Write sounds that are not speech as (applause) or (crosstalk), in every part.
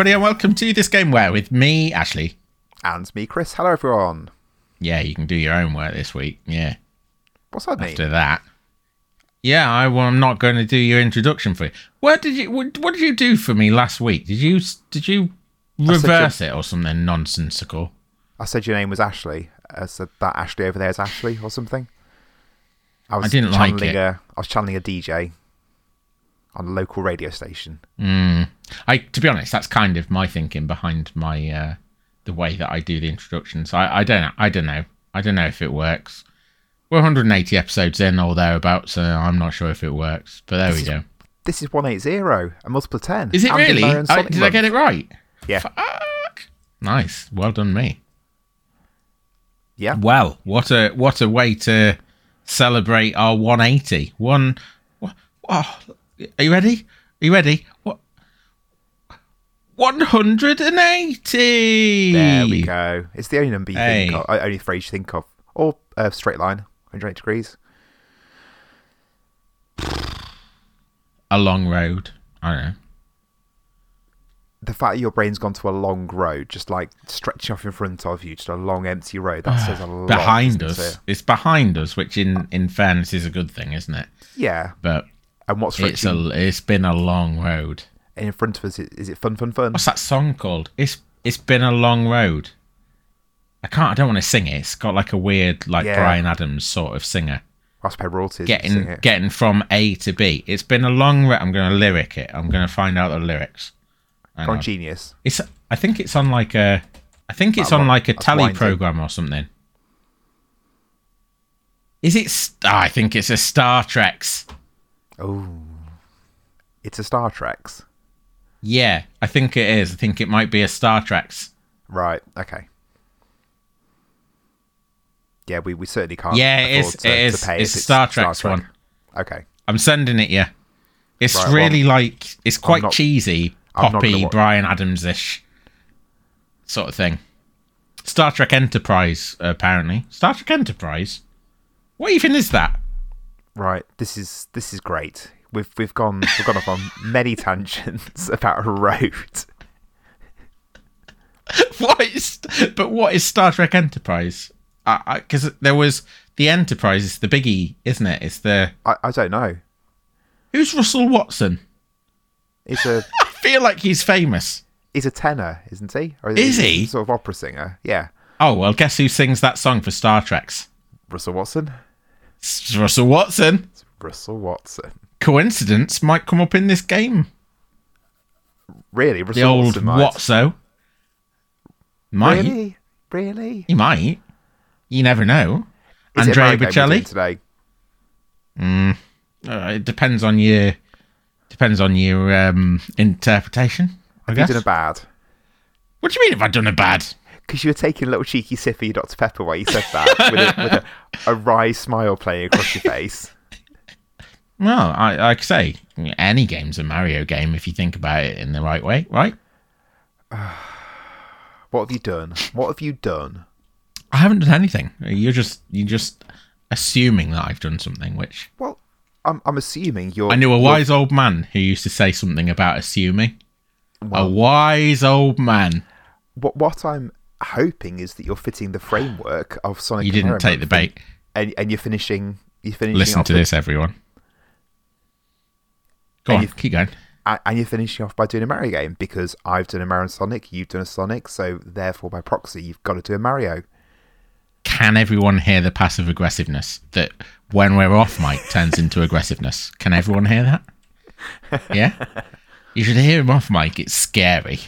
Everybody, and welcome to this game where with me, Ashley. And me, Chris. Hello, everyone. Yeah, you can do your own work this week. Yeah. What's that mean? After that, yeah, I, well, I'm not going to do your introduction for you. What did you? What, what did you do for me last week? Did you? Did you reverse it or something nonsensical? I said your name was Ashley. I said that Ashley over there is Ashley or something. I was I didn't like channeling it. A, I was channeling a DJ on a local radio station. Mm. I, to be honest, that's kind of my thinking behind my uh, the way that I do the introductions. I, I don't know. I don't know. I don't know if it works. We're 180 episodes in or thereabouts, so I'm not sure if it works. But there we is- go. This is 180, a multiple of 10. Is it Andy really? I, Sonic did I get it right? Yeah. Fuck. Nice. Well done, me. Yeah. Well, what a what a way to celebrate our 180. One. Oh, are you ready? Are you ready? What? 180. There we go. It's the only number you think Hey. of, uh, only phrase you think of. Or uh, straight line, 180 degrees. A long road. I don't know. The fact that your brain's gone to a long road, just like stretching off in front of you, just a long empty road, that says a (sighs) lot. behind us. it? It's behind us, which in in fairness is a good thing, isn't it? Yeah. But And what's it's a it's been a long road. in front of us? Is it fun, fun, fun? What's that song called? It's it's been a long road. I can't. I don't want to sing it. It's got like a weird, like Yeah. Bryan Adams sort of singer. I'll pay royalties. Getting it. getting from A to B. It's been a long road. I'm going to lyric it. I'm going to find out the lyrics. Hang genius. It's. I think it's on like a. I think it's That on like a tally program or something. Is it? St- ah, I think it's a Star Trek's. Oh, it's a Star Trek's. Yeah, I think it is. I think it might be a Star Trek's. Right. Okay. Yeah, we, we certainly can't. Yeah, it is. To, it is. It's if Star Trek's Trek. one. Okay. I'm sending it you. It's Right, well, really like it's quite not- cheesy, I'm not gonna poppy, Bryan Adams ish sort of thing. Star Trek Enterprise, apparently. Star Trek Enterprise. What even is that? Right. This is this is great. We've we've gone we've gone off on many tangents (laughs) about a road. (laughs) what is? But what is Star Trek Enterprise? Because there was the Enterprise is the biggie, isn't it? It's the I, I don't know. who's Russell Watson? It's a (laughs) I feel like he's famous. he's a tenor, isn't he? Or Is he? a Sort of opera singer. Yeah. Oh well, guess who sings that song for Star Trek's? Russell Watson. It's Russell Watson. It's Russell Watson. Coincidence might come up in this game. Really, Russell The old Watson might. Watso. Might. Really? Really? He might. You never know. Is Andrea Mario game we're doing Bocelli. today? Uh, it depends on your depends on your um, interpretation. I Have you done a bad? What do you mean if I've done a bad? Because you were taking a little cheeky sip of your Dr. Pepper while you said that, with, a, (laughs) with a, a wry smile playing across your face. Well, I like I say, any game's a Mario game if you think about it in the right way, right? (sighs) What have you done? What have you done? I haven't done anything. You're just you're just assuming that I've done something, which Well, I'm, I'm assuming you're. I knew a wise old man who used to say something about assuming. a wise old man. What, what I'm hoping is that you're fitting the framework of Sonic. You didn't take the bait. and and you're finishing. You're finishing. Listen to with- this, everyone. Go on, keep going. and you're finishing off by doing a Mario game because I've done a Mario and Sonic, you've done a Sonic, so therefore by proxy you've got to do a Mario. Can everyone hear the passive aggressiveness that when we're off mic turns into (laughs) aggressiveness? Can everyone hear that? Yeah? You should hear him off mic. It's scary.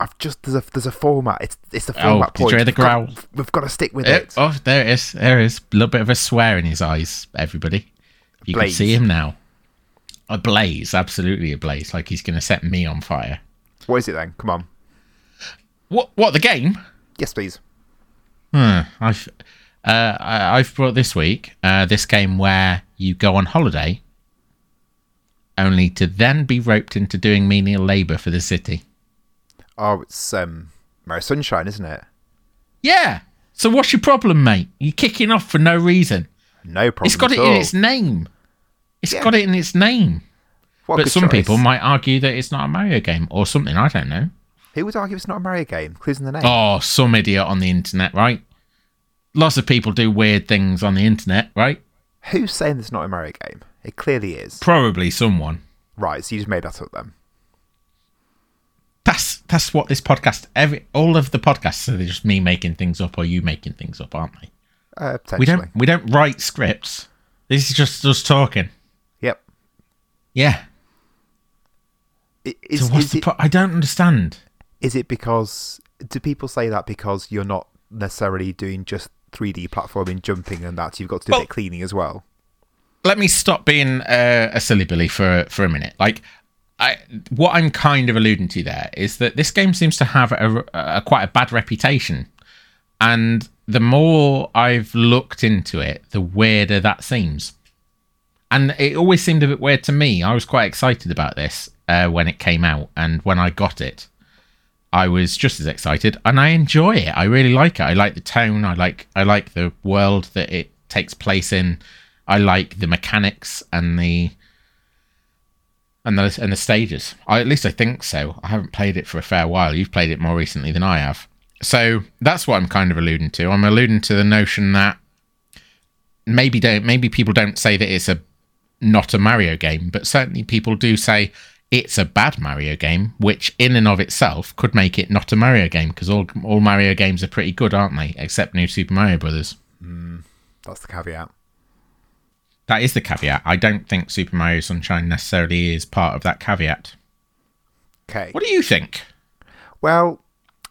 I've just there's a there's a format. It's it's the Oh, format did you hear the We've got- growl? we've got to stick with Eh, it. oh, there it is. There it is. A little bit of a swear in his eyes, everybody. You can see him now. A blaze, absolutely a blaze, like he's going to set me on fire. What is it then? Come on. What? What? The game? Yes, please. Hmm, I've uh, I, I've brought this week uh, this game where you go on holiday, only to then be roped into doing menial labour for the city. Oh, it's um Mario Sunshine, isn't it? Yeah. So what's your problem, mate? You're kicking off for no reason. No problem. It's got it in its name. It's Yeah. got it in its name. What but some choice. people might argue that it's not a Mario game or something. I don't know. Who would argue it's not a Mario game? Clues in the name. Oh, some idiot on the internet, right? Lots of people do weird things on the internet, right? Who's saying it's not a Mario game? It clearly is. Probably someone. Right, so you just made that up then. That's what this podcast. Every all of the podcasts are just me making things up or you making things up, aren't they? Uh. We don't we don't write scripts. This is just us talking. Yep. Yeah. I- So what's is, the it, pro- I don't understand. is it because. Do people say that because you're not necessarily doing just 3D platforming, jumping, and that? You've got to do a bit of cleaning as well? let me stop being uh, a silly billy for for a minute. Like, I what I'm kind of alluding to there is that this game seems to have a, a quite a bad reputation, and the more I've looked into it, the weirder that seems. And it always seemed a bit weird to me. I was quite excited about this uh, when it came out, and when I got it, I was just as excited, and I enjoy it. I really like it. I like the tone. I like I like the world that it takes place in. I like the mechanics and the and the and the stages. I, at least I think so. I haven't played it for a fair while. You've played it more recently than I have. So that's what I'm kind of alluding to. I'm alluding to the notion that maybe don't maybe people don't say that it's a not a Mario game, but certainly people do say it's a bad Mario game, which in and of itself could make it not a Mario game because all all Mario games are pretty good, aren't they? Except New Super Mario Brothers. Mm, that's the caveat. That is the caveat. I don't think Super Mario Sunshine necessarily is part of that caveat. Okay. What do you think? Well,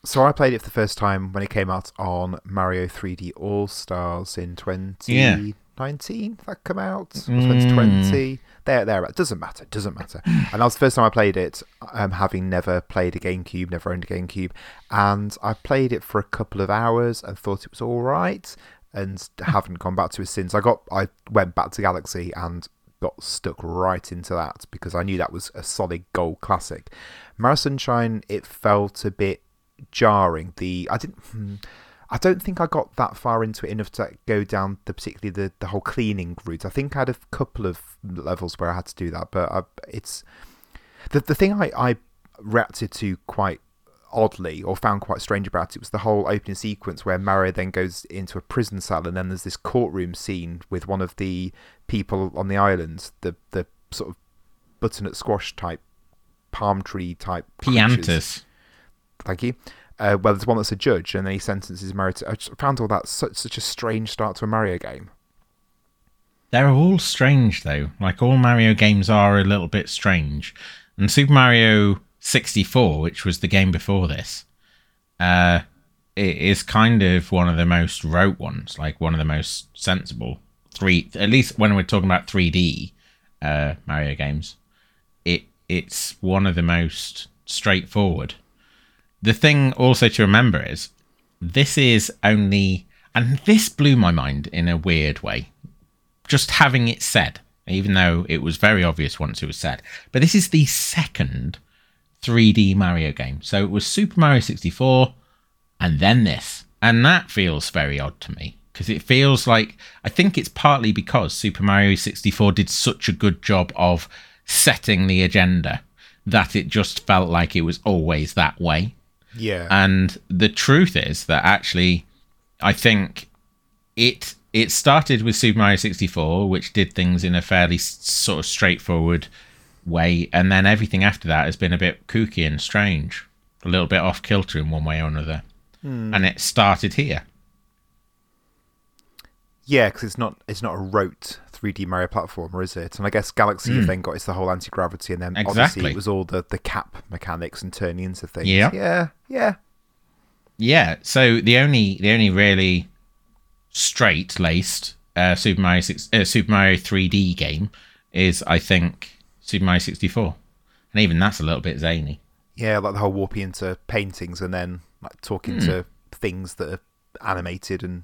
so I played it for the first time when it came out on Mario 3D All Stars in 2019. That come out or 2020. There, there. It doesn't matter. Doesn't matter. (sighs) and that was the first time I played it, um, having never played a GameCube, never owned a GameCube, and I played it for a couple of hours and thought it was all right, and haven't gone back to it since. I got, I went back to Galaxy and got stuck right into that because I knew that was a solid gold classic. Mario Sunshine, it felt a bit jarring. The I didn't. hmm, I don't think I got that far into it enough to go down the particularly the, the whole cleaning route. I think I had a couple of levels where I had to do that, but I, it's the the thing I, I reacted to quite oddly or found quite strange about it was the whole opening sequence where Mario then goes into a prison cell and then there's this courtroom scene with one of the people on the island, the the sort of butternut squash type palm tree type. Piantas. Thank you. Uh, well, there's one that's a judge, and then he sentences Mario. To, I found all that such, such a strange start to a Mario game. They're all strange though. Like all Mario games are a little bit strange. And Super Mario 64, which was the game before this, uh, it is kind of one of the most rote ones, like one of the most sensible three. At least when we're talking about 3D uh, Mario games, it it's one of the most straightforward. The thing also to remember is this is only, and this blew my mind in a weird way just having it said, even though it was very obvious once it was said. But this is the second 3D Mario game. So it was Super Mario 64 and then this. And that feels very odd to me because it feels like I think it's partly because Super Mario 64 did such a good job of setting the agenda that it just felt like it was always that way. Yeah. And the truth is that actually, I think it it started with Super Mario 64, which did things in a fairly sort of straightforward way, and then everything after that has been a bit kooky and strange, a little bit off kilter in one way or another. And it started here. yeah, because it's not it's not a rote 3D Mario platformer, is it? And I guess Galaxy have then got it's the whole anti gravity, and then obviously Exactly. it was all the the cap mechanics and turning into things. Yeah. Yeah. Yeah. Yeah. So the only the only really straight laced uh, Super Mario six, uh, Super Mario 3D game is I think Super Mario 64, and even that's a little bit zany. Yeah, like the whole warping into paintings and then like talking to things that are animated and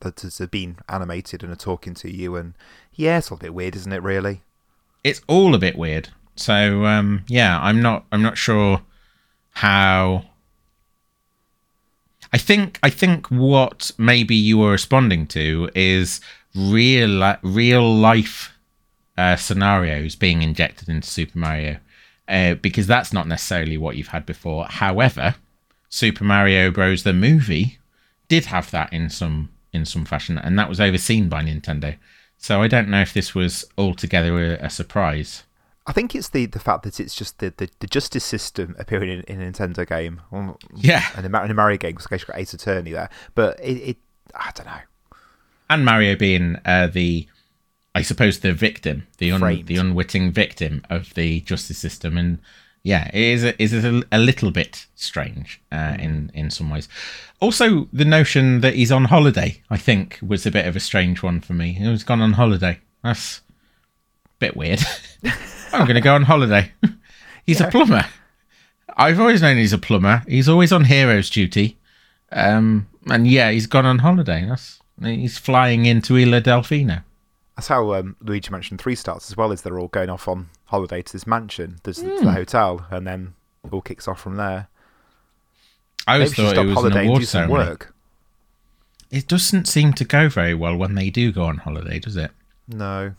that have been animated and are talking to you. And yeah, it's all a bit weird, isn't it? Really? it's all a bit weird. So um, yeah, I'm not I'm not sure how. I think I think what maybe you were responding to is real real life uh, scenarios being injected into Super Mario, uh, because that's not necessarily what you've had before. However, Super Mario Bros. the movie did have that in some in some fashion, and that was overseen by Nintendo. So I don't know if this was altogether a, a surprise. I think it's the, the fact that it's just the, the, the justice system appearing in, in a Nintendo game. Well, Yeah. And in a, Mario game, because you've got Ace Attorney there. But it, it I don't know. and Mario being uh, the, I suppose, the victim, the un- the unwitting victim of the justice system, and yeah, it is a, is a, a little bit strange uh, in in some ways. Also, the notion that he's on holiday, I think, was a bit of a strange one for me. He was gone on holiday. That's a bit weird. (laughs) I'm going to go on holiday. (laughs) he's a plumber. I've always known he's a plumber. He's always on hero's duty. Um, and yeah, he's gone on holiday. That's he's flying into Isla Delfino. That's how um, Luigi Mansion 3 starts as well, is they're all going off on holiday to this mansion, there's to Hmm. the hotel, and then it all kicks off from there. I always we should thought it was an holiday and award do some ceremony. work. It doesn't seem to go very well when they do go on holiday, does it? No.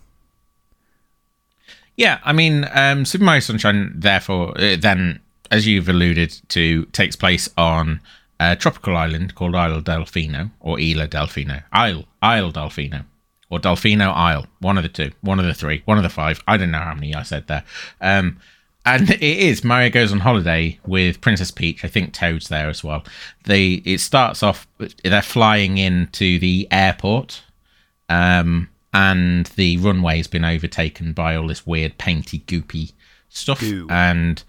Yeah, I mean, um, Super Mario Sunshine, therefore, uh, then, as you've alluded to, takes place on a tropical island called Isle Delfino, or Isla Delfino. Isle, Isle Delfino. Or Delfino Isle. One of the two. One of the three. One of the five. I don't know how many I said there. Um, and (laughs) it is Mario goes on holiday with Princess Peach. I think Toad's there as well. They it starts off they're flying into the airport, um, and the runway's been overtaken by all this weird painty goopy stuff. Goo. And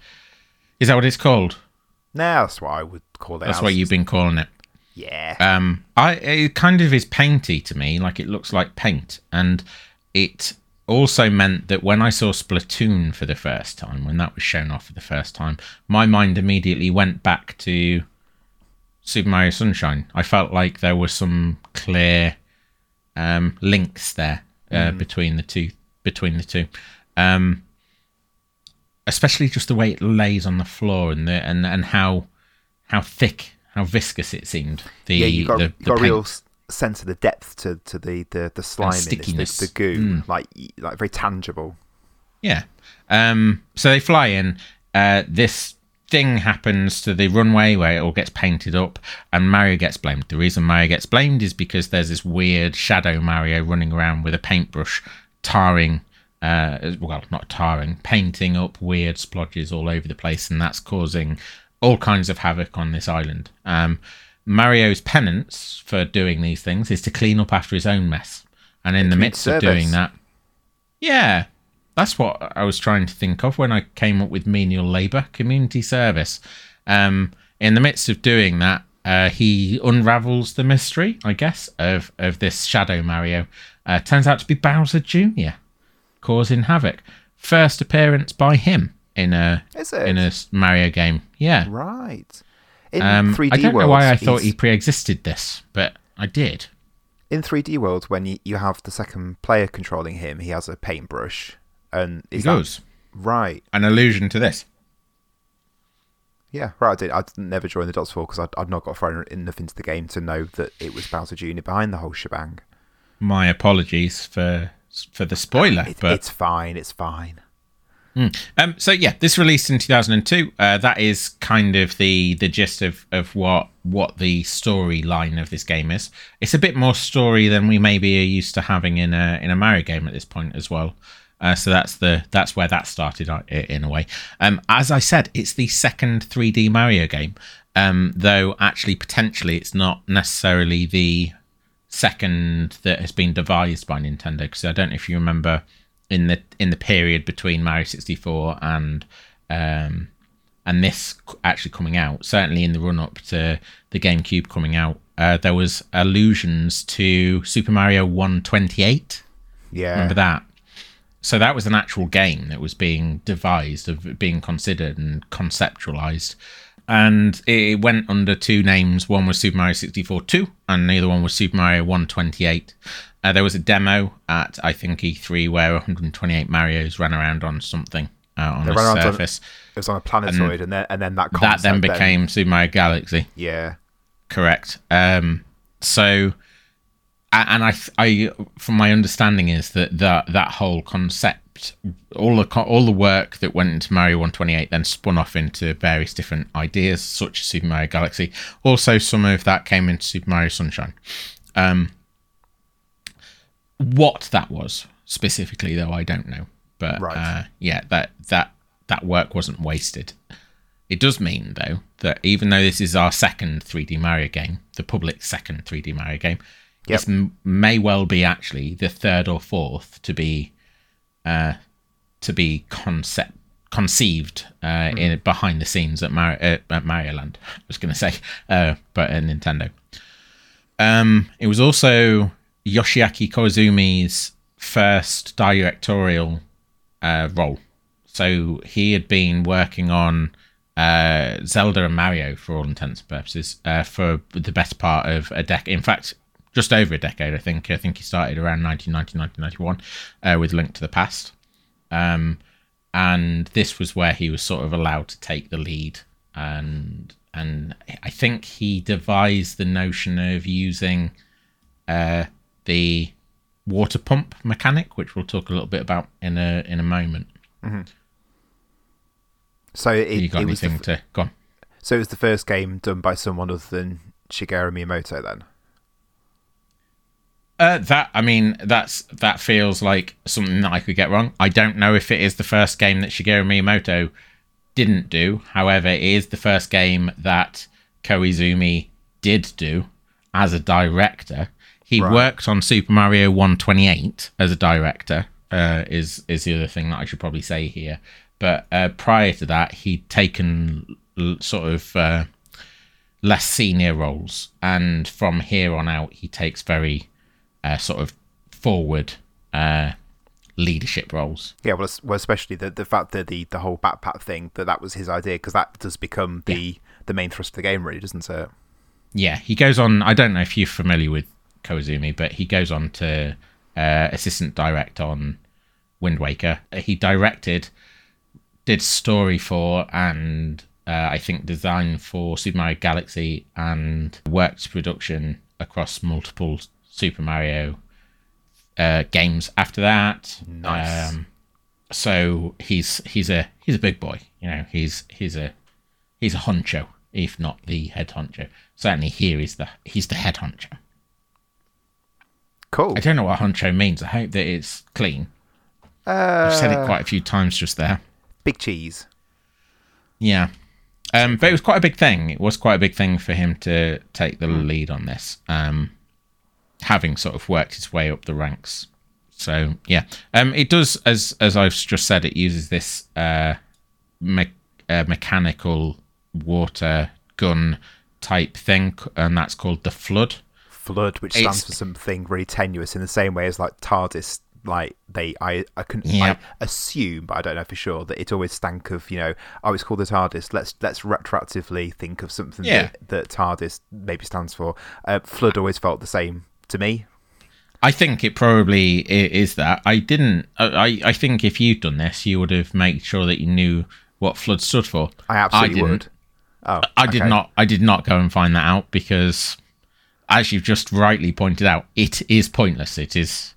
is that what it's called? Nah, that's what I would call it. That's what you've been calling it. Yeah. Um, I it kind of is painty to me, like it looks like paint, and it also meant that when I saw Splatoon for the first time, when that was shown off for the first time, my mind immediately went back to Super Mario Sunshine. I felt like there were some clear um, links there uh, between the two. Between the two, um, especially just the way it lays on the floor and the and and how how thick, how viscous it seemed. The yeah, you got, the, you the got a real sense of the depth to, to the, the, the slime in this, the, the goo, Mm. like like very tangible. Yeah. Um, so they fly in. Uh, this thing happens to the runway where it all gets painted up, and Mario gets blamed. The reason Mario gets blamed is because there's this weird shadow Mario running around with a paintbrush, tarring. Uh, well, not tarring, painting up weird splodges all over the place, and that's causing all kinds of havoc on this island. Um, Mario's penance for doing these things is to clean up after his own mess, and in the Community midst of doing that, yeah, that's what I was trying to think of when I came up with menial labour, community service. Um, in the midst of doing that, uh, he unravels the mystery, I guess, of of this Shadow Mario. Uh, turns out to be Bowser Jr. causing havoc. First appearance by him in a Is it? in a Mario game. Yeah. Right. In Um, 3D I don't know why I thought he's- he pre-existed this, but I did. in 3D worlds when you, you have the second player controlling him, he has a paintbrush, and He that- goes right. an allusion to this. Yeah, right. I did. I'd never joined the dots for because I'd, I'd not got thrown enough into the game to know that it was Bowser Jr. behind the whole shebang. My apologies for for the spoiler, It, but it's fine. It's fine. Um, so yeah, this released in 2002. Uh, that is kind of the the gist of, of what what the storyline of this game is. It's a bit more story than we maybe are used to having in a in a Mario game at this point as well. Uh, so that's the that's where that started uh, in a way. Um, as I said, it's the second 3D Mario game, um, though actually potentially it's not necessarily the second that has been devised by Nintendo because I don't know if you remember in the in the period between Mario 64 and um and this actually coming out certainly in the run up to the GameCube coming out uh, there was allusions to Super Mario 128 Yeah. remember that? So that was an actual game that was being devised of being considered and conceptualized. And it went under two names. One was super mario 64 2 and the other one was super mario 128 uh, there was a demo at i think e3 where 128 marios ran around on something uh, on They a around on- surface It was on a planetoid, and, then and then that that then became super mario galaxy yeah. correct um so and I, I, from my understanding, is that that that whole concept, all the all the work that went into Mario 128, then spun off into various different ideas, such as Super Mario Galaxy. Also, some of that came into Super Mario Sunshine. Um, what that was specifically, though, I don't know. But right. uh, yeah, that that that work wasn't wasted. It does mean, though, that even though this is our second 3D Mario game, the public second 3D Mario game, yep. this m- may well be actually the third or fourth to be uh, to be concept conceived uh, mm. in behind the scenes at, Mar- uh, at Mario Land. I was going to say, uh, but at Nintendo. Um, it was also Yoshiaki Koizumi's first directorial uh, role. So he had been working on uh, Zelda and Mario for all intents and purposes uh, for the best part of a decade. In fact, just over a decade, I think. I think he started around 1990, 1991 uh, with Link to the Past. Um, and this was where he was sort of allowed to take the lead. And and I think he devised the notion of using uh, the water pump mechanic, which we'll talk a little bit about in a in a moment. Mm-hmm. So it, you got it anything was the, to go on? So it was the first game done by someone other than Shigeru Miyamoto, then. Uh, that I mean, that's that feels like something that I could get wrong. I don't know if it is the first game that Shigeru Miyamoto didn't do. However, it is the first game that Koizumi did do as a director. He right. worked on Super Mario 128 as a director. Uh, is is the other thing that I should probably say here. But uh, prior to that, he'd taken l- sort of uh, less senior roles, and from here on out, he takes very uh, sort of forward uh, leadership roles. Yeah, well, well, especially the the fact that the the whole backpack thing that that was his idea because that does become the yeah. the main thrust of the game, really, doesn't it? Yeah, he goes on. I don't know if you're familiar with Koizumi, but he goes on to uh, assistant direct on Wind Waker. He directed did story for and uh, I think design for Super Mario Galaxy and worked production across multiple Super Mario uh, games after that. Nice. Um, so he's he's a he's a big boy. You know, he's he's a he's a honcho, if not the head honcho. Certainly here is the he's the head honcho. Cool. I don't know what honcho means. I hope that it's clean. Uh, I've said it quite a few times just there. Big cheese. Yeah. Um, but it was quite a big thing. It was quite a big thing for him to take the mm. lead on this, um, having sort of worked his way up the ranks. So yeah, um, it does as as I've just said. It uses this uh, me- uh, mechanical water gun type thing, and that's called the FLUDD. FLUDD, which stands it's, for something really tenuous, in the same way as like TARDIS like they I I can I assume, but I don't know for sure that it always stank of you know oh it's called the TARDIS. Let's let's retroactively think of something yeah. that, that TARDIS maybe stands for. Uh, FLUDD always felt the same to me. I think it probably is that. I didn't. I I think if you'd done this, you would have made sure that you knew what FLUDD stood for. I absolutely I would. Oh, I okay. did not. I did not go and find that out because, as you've just rightly pointed out, it is pointless. It is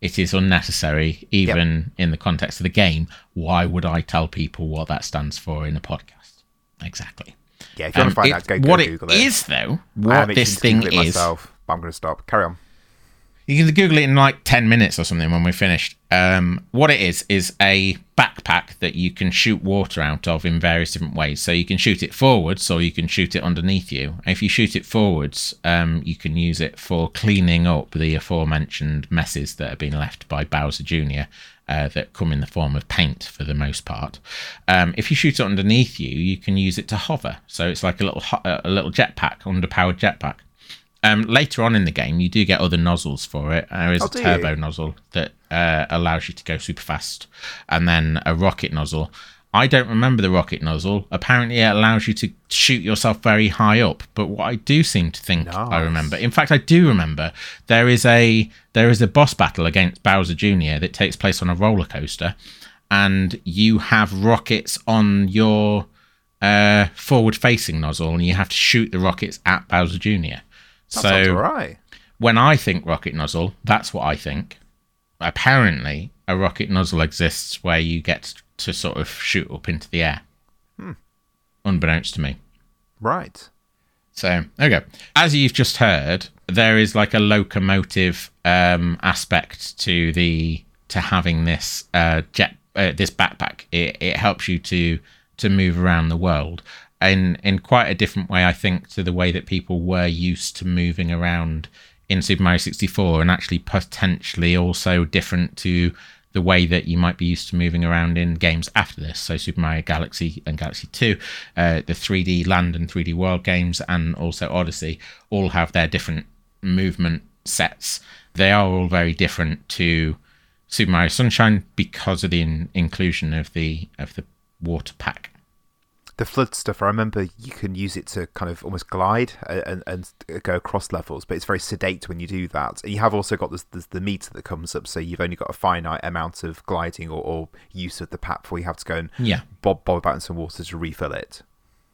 it is unnecessary, even yep. in the context of the game. Why would I tell people what that stands for in a podcast? Exactly. Yeah, if you um, want to find it, out, go, go what Google it. What it is, though, what this thing is. Myself, I'm going to stop. Carry on. You can Google it in like 10 minutes or something when we're finished. Um, what it is, is a backpack that you can shoot water out of in various different ways. So you can shoot it forwards or you can shoot it underneath you. If you shoot it forwards, um, you can use it for cleaning up the aforementioned messes that have been left by Bowser Jr. Uh, that come in the form of paint for the most part. Um, if you shoot it underneath you, you can use it to hover. So it's like a little ho- a little jetpack, underpowered jetpack. Um, later on in the game, you do get other nozzles for it. There is oh, a turbo you? nozzle that uh, allows you to go super fast, and then a rocket nozzle. I don't remember the rocket nozzle. Apparently, it allows you to shoot yourself very high up. But what I do seem to think nice. I remember, in fact, I do remember there is a there is a boss battle against Bowser Jr. that takes place on a roller coaster, and you have rockets on your uh, forward-facing nozzle, and you have to shoot the rockets at Bowser Jr. That so, right. when I think rocket nozzle, that's what I think. Apparently, a rocket nozzle exists where you get to sort of shoot up into the air, Hmm. unbeknownst to me. Right. So, okay. As you've just heard, there is like a locomotive um, aspect to the to having this uh, jet uh, this backpack. It, it helps you to to move around the world in in quite a different way, I think, to the way that people were used to moving around in Super Mario 64, and actually potentially also different to the way that you might be used to moving around in games after this. So Super Mario Galaxy and Galaxy 2, uh, the 3D Land and 3D World games, and also Odyssey, all have their different movement sets. They are all very different to Super Mario Sunshine because of the in- inclusion of the of the water pack. The FLUDD stuff, I remember you can use it to kind of almost glide and, and, and go across levels, but it's very sedate when you do that. And you have also got this, this, the meter that comes up, so you've only got a finite amount of gliding or, or use of the pack before you have to go and Yeah. bob, bob about in some water to refill it.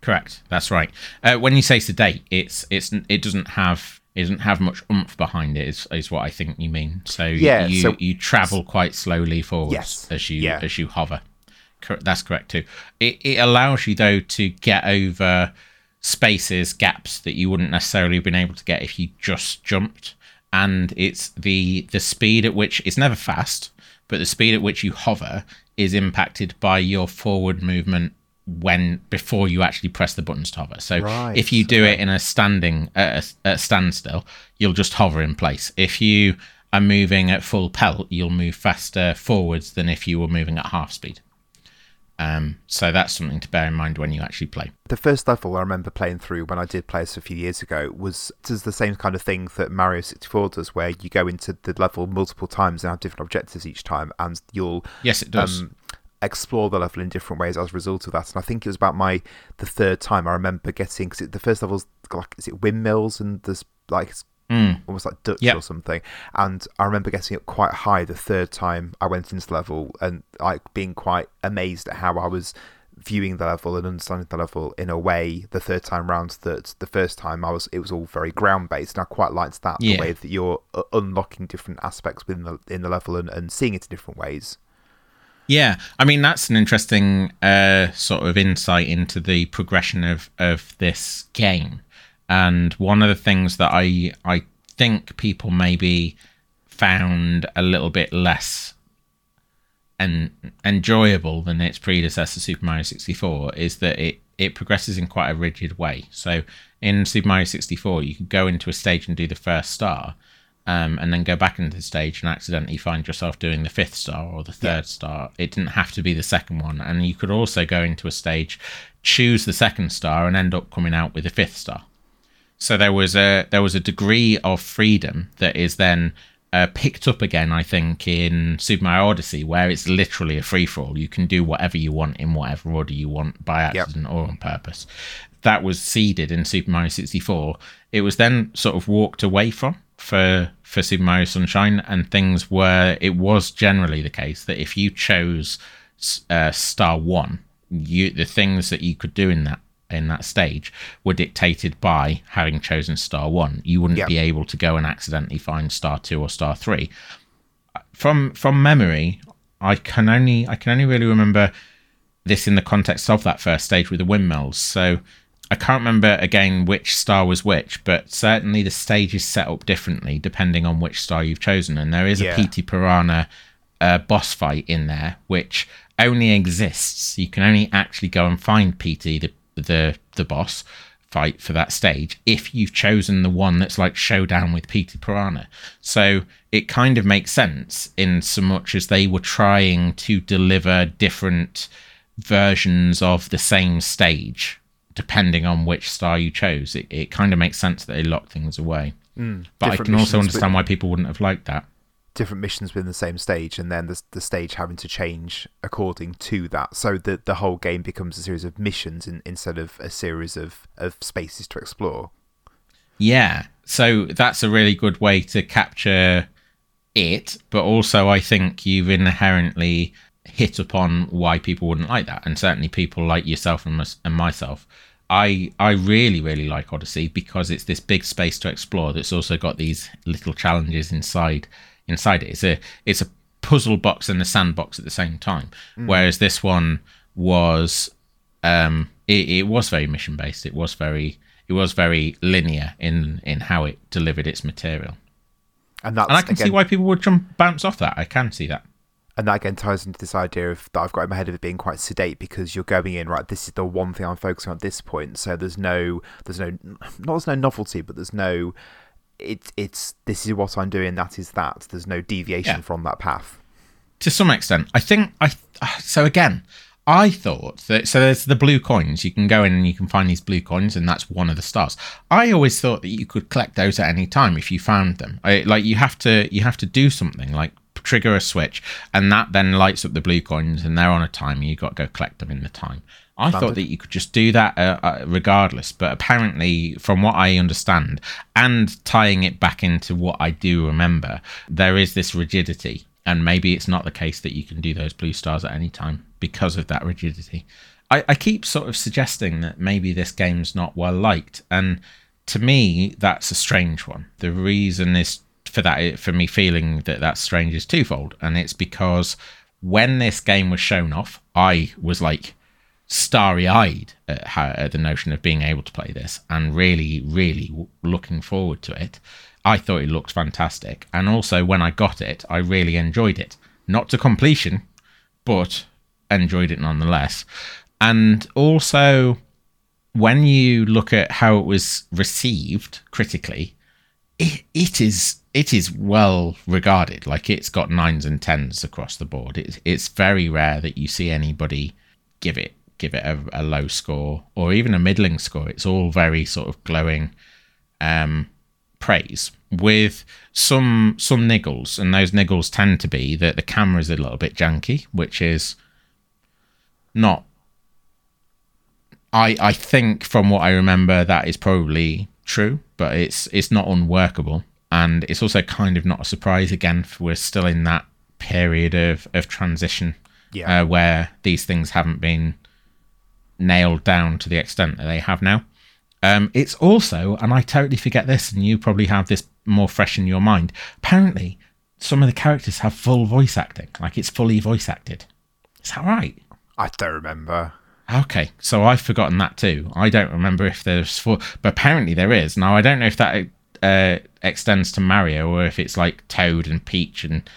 Correct. That's right. Uh, when you say sedate, it's it's it doesn't have it doesn't have much oomph behind it. Is, is what I think you mean. So Yeah, you so- you travel quite slowly forwards Yes, as you yeah. as you hover. That's correct too. It it allows you though to get over spaces gaps that you wouldn't necessarily have been able to get if you just jumped. And it's the the speed at which it's never fast, but the speed at which you hover is impacted by your forward movement when before you actually press the buttons to hover. So Right, if you do it in a standing at a, at a standstill, you'll just hover in place. If you are moving at full pelt, you'll move faster forwards than if you were moving at half speed. Um, so that's something to bear in mind when you actually play. The first level I remember playing through when I did play this a few years ago was does the same kind of thing that Mario 64 does, where you go into the level multiple times and have different objectives each time, and you'll Yes, it does. um, explore the level in different ways as a result of that. And I think it was about my the third time I remember getting because the first level's like is it windmills and there's like it's Mm. almost like Dutch Yep. or something. And I remember getting it quite high the third time I went into the level and like being quite amazed at how I was viewing the level and understanding the level in a way the third time round that the first time I was it was all very ground based and I quite liked that Yeah. the way that you're uh, unlocking different aspects within the in the level and, and seeing it in different ways. Yeah, I mean that's an interesting uh, sort of insight into the progression of of this game, and one of the things that I I think people maybe found a little bit less and enjoyable than its predecessor Super Mario 64 is that it it progresses in quite a rigid way. So in Super Mario 64, you could go into a stage and do the first star, um, and then go back into the stage and accidentally find yourself doing the fifth star or the third star. It didn't have to be the second one, and you could also go into a stage, choose the second star, and end up coming out with the fifth star. So there was a there was a degree of freedom that is then uh, picked up again, I think, in Super Mario Odyssey, where it's literally a free for all. You can do whatever you want in whatever order you want by accident or on purpose. That was seeded in Super Mario 64. It was then sort of walked away from for for Super Mario Sunshine, and things were. It was generally the case that if you chose uh, Star One, you the things that you could do in that in that stage were dictated by having chosen star one. You wouldn't Yep. be able to go and accidentally find star two or star three. From from memory, I can only I can only really remember this in the context of that first stage with the windmills. So I can't remember again which star was which, but certainly the stage is set up differently depending on which star you've chosen. And there is Yeah. a Petey Piranha uh, boss fight in there, which only exists. You can only actually go and find Petey, the the the boss fight for that stage, if you've chosen the one that's like showdown with Petey Piranha. So it kind of makes sense in so much as they were trying to deliver different versions of the same stage depending on which star you chose. It, it kind of makes sense that they lock things away. but I Mm. can also understand why people wouldn't have liked that. Different missions within the same stage and then the, the stage having to change according to that so the, the whole game becomes a series of missions in, instead of a series of, of spaces to explore Yeah. So that's a really good way to capture it, but also I think you've inherently hit upon why people wouldn't like that. And certainly people like yourself and, mys- and myself I I really really like Odyssey because it's this big space to explore. That's also got these little challenges inside inside it. It's a it's a puzzle box and a sandbox at the same time. Mm. Whereas this one was um it, it was very mission based. It was very it was very linear in in how it delivered its material. And, that's, and I can again, see why people would jump bounce off that. I can see that and that again ties into this idea of that I've got in my head of it being quite sedate because you're going in right. This is the one thing I'm focusing on at this point. So there's no, there's no, not there's no novelty, but there's no. It's it's this is what I'm doing. That is that. There's no deviation yeah. from that path. To some extent, I think I. So again, I thought that so there's the blue coins. You can go in and you can find these blue coins, and that's one of the stars. I always thought that you could collect those at any time if you found them. I, like you have to you have to do something like trigger a switch, and that then lights up the blue coins, and they're on a timer. You've got to go collect them in the time. I Standard. thought that you could just do that uh, uh, regardless, but apparently, from what I understand, and tying it back into what I do remember, there is this rigidity, and maybe it's not the case that you can do those blue stars at any time because of that rigidity. I, I keep sort of suggesting that maybe this game's not well liked, and to me, that's a strange one. The reason is for that for me feeling that that's strange is twofold, and it's because when this game was shown off, I was like starry-eyed at, how, at the notion of being able to play this, and really, really looking forward to it. I thought it looked fantastic, and also when I got it, I really enjoyed it. Not to completion, but enjoyed it nonetheless. And also, when you look at how it was received critically, it, it is it is well regarded. Like it's got nines and tens across the board. It's it's very rare that you see anybody give it give it a, a low score or even a middling score. It's all very sort of glowing um, praise with some some niggles, and those niggles tend to be that the camera is a little bit janky, which is not. I I think from what I remember that is probably true, but it's it's not unworkable, and it's also kind of not a surprise. Again, we're still in that period of of transition, yeah. uh, where these things haven't been nailed down to the extent that they have now. Um, it's also, and I totally forget this, and you probably have this more fresh in your mind. Apparently, some of the characters have full voice acting, like it's fully voice acted. Is that right? I don't remember. Okay, so I've forgotten that too. I don't remember if there's four, but apparently there is. Now I don't know if that uh, extends to Mario or if it's like Toad and Peach and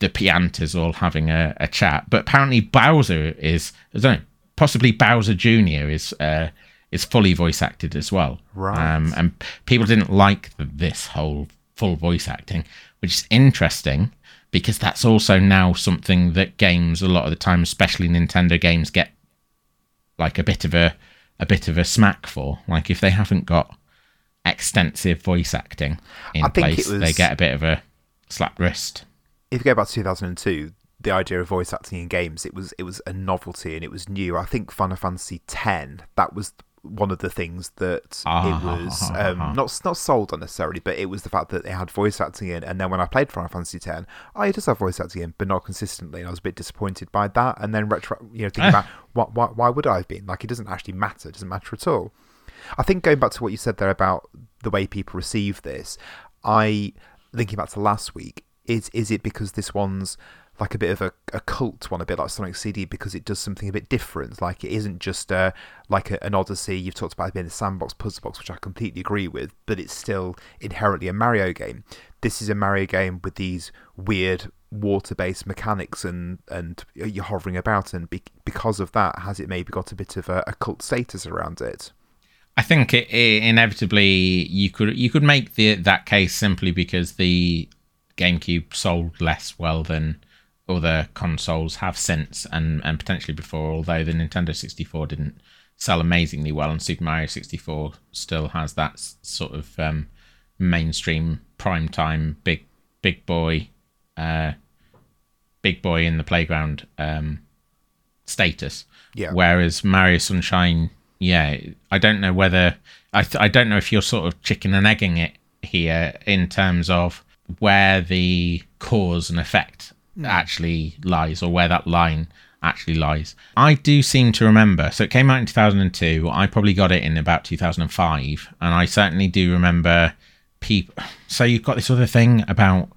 the Piantas all having a, a chat. But apparently Bowser is, I don't know, possibly Bowser Junior is uh, is fully voice acted as well. Right. Um, and people didn't like this whole full voice acting, which is interesting because that's also now something that games a lot of the time, especially Nintendo games, get like a bit of a a bit of a smack for. Like if they haven't got extensive voice acting in place, was, they get a bit of a slap wrist. If you go back to 2002, the idea of voice acting in games, it was it was a novelty and it was new. I think Final Fantasy X, that was one of the things that uh-huh, it was um, uh-huh. not not sold on necessarily, but it was the fact that it had voice acting in. And then when I played Final Fantasy X, oh, it does have voice acting in, but not consistently. And I was a bit disappointed by that. And then retro, you know, thinking (laughs) about what, why, why would I have been? Like, it doesn't actually matter. It doesn't matter at all. I think going back to what you said there about the way people receive this, I thinking back to last week, is is it because this one's like a bit of a, a cult one, a bit like Sonic CD, because it does something a bit different. Like it isn't just a, like a, an Odyssey. You've talked about being a sandbox puzzle box, which I completely agree with, but it's still inherently a Mario game. This is a Mario game with these weird water-based mechanics, and and you're hovering about, and be, because of that, has it maybe got a bit of a, a cult status around it? I think it, it, inevitably you could you could make the that case simply because the GameCube sold less well than other consoles have since and, and potentially before, although the Nintendo 64 didn't sell amazingly well and Super Mario 64 still has that sort of um, mainstream prime time big big boy uh, big boy in the playground um, status. Yeah. Whereas Mario Sunshine, yeah, I don't know whether I th- I don't know if you're sort of chicken and egging it here in terms of where the cause and effect actually lies or where that line actually lies. I do seem to remember. So it came out in 2002. I probably got it in about 2005, and I certainly do remember people. So you've got this other thing about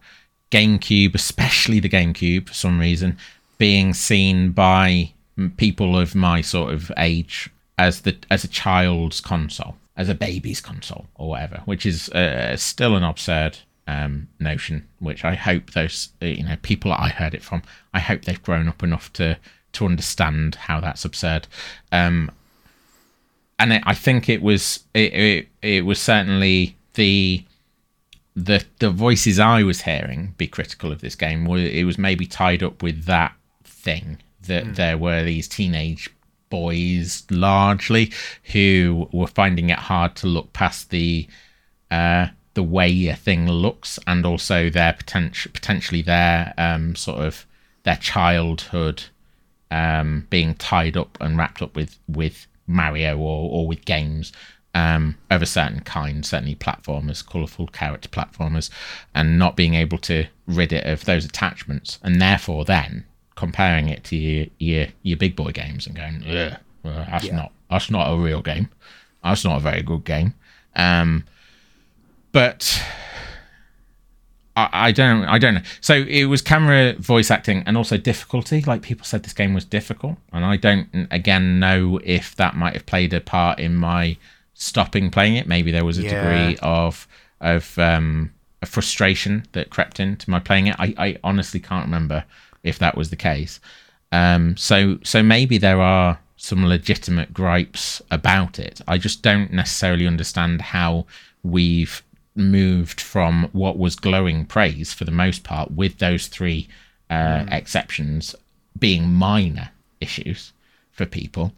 GameCube, especially the GameCube, for some reason, being seen by people of my sort of age as the as a child's console, as a baby's console or whatever, which is uh, still an absurd um, notion. Which I hope those uh, you know people that I heard it from, I hope they've grown up enough to to understand how that's absurd. Um, and it, I think it was it, it it was certainly the the the voices I was hearing be critical of this game. It was maybe tied up with that thing that mm. there were these teenage boys largely who were finding it hard to look past the uh, the way a thing looks and also their potential potentially their um, sort of their childhood um, being tied up and wrapped up with with Mario or, or with games um, of a certain kind, certainly platformers, colourful character platformers, and not being able to rid it of those attachments, and therefore then comparing it to your your, your big boy games and going, yeah, well, that's yeah. not that's not a real game. That's not a very good game. Um, but I, I don't I don't know. So it was camera voice acting and also difficulty. Like people said, this game was difficult, and I don't again know if that might have played a part in my stopping playing it. Maybe there was a yeah. degree of of um, a frustration that crept into my playing it. I, I honestly can't remember if that was the case. Um, so so maybe there are some legitimate gripes about it. I just don't necessarily understand how we've moved from what was glowing praise for the most part, with those three uh, mm. exceptions being minor issues for people.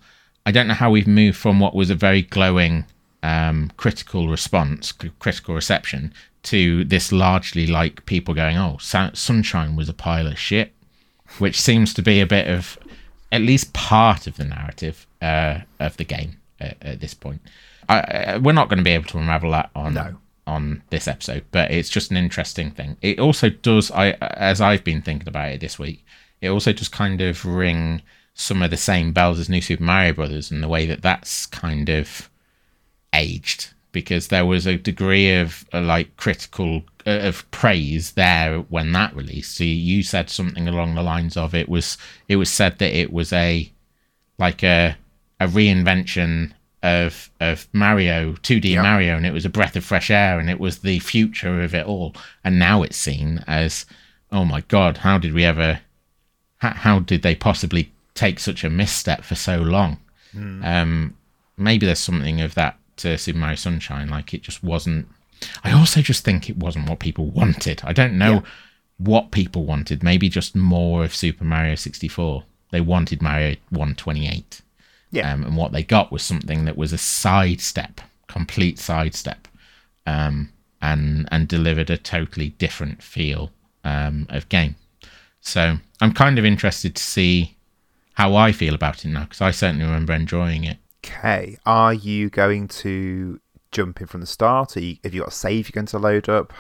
I don't know how we've moved from what was a very glowing um, critical response, critical reception, to this largely like people going, "Oh, Sunshine was a pile of shit," which seems to be a bit of at least part of the narrative uh, of the game at, at this point. I, I, we're not going to be able to unravel that on no. On this episode, but it's just an interesting thing. It also does, I as I've been thinking about it this week, it also just kind of ring some of the same bells as New Super Mario Brothers and the way that that's kind of aged because there was a degree of uh, like critical uh, of praise there when that released. So you said something along the lines of it was it was said that it was a like a a reinvention of of Mario 2D yep. Mario and it was a breath of fresh air and it was the future of it all. And now it's seen as oh my god, how did we ever how, how did they possibly take such a misstep for so long? Mm. Um maybe there's something of that to Super Mario Sunshine. Like it just wasn't. I also just think it wasn't what people wanted. I don't know yeah. what people wanted. Maybe just more of Super Mario 64. They wanted Mario 128. Yeah. Um, and what they got was something that was a sidestep, complete sidestep, um, and and delivered a totally different feel um, of game. So I'm kind of interested to see how I feel about it now because I certainly remember enjoying it. Okay. Are you going to jump in from the start? You, have you got a save you're going to load up?